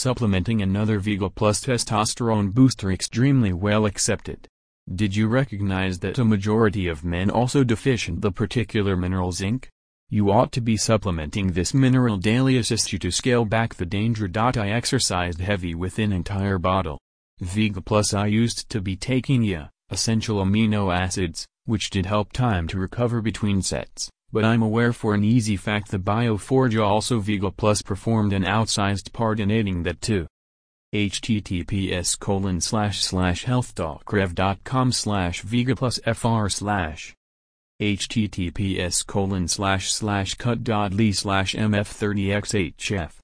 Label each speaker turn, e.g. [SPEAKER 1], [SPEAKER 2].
[SPEAKER 1] supplementing another Viga Plus testosterone booster extremely well accepted. Did you recognize that a majority of men also deficient the particular mineral zinc? You ought to be supplementing this mineral daily assist you to scale back the danger. I exercised heavy with an entire bottle. Viga Plus I used to be taking ya, essential amino acids, which did help time to recover between sets, but I'm aware for an easy fact the Bioforge also Viga Plus performed an outsized part in aiding that too. Https colon slash slash healthtalkrev.com slash vega plus fr slash. Https colon slash slash cut.ly slash mf30xhf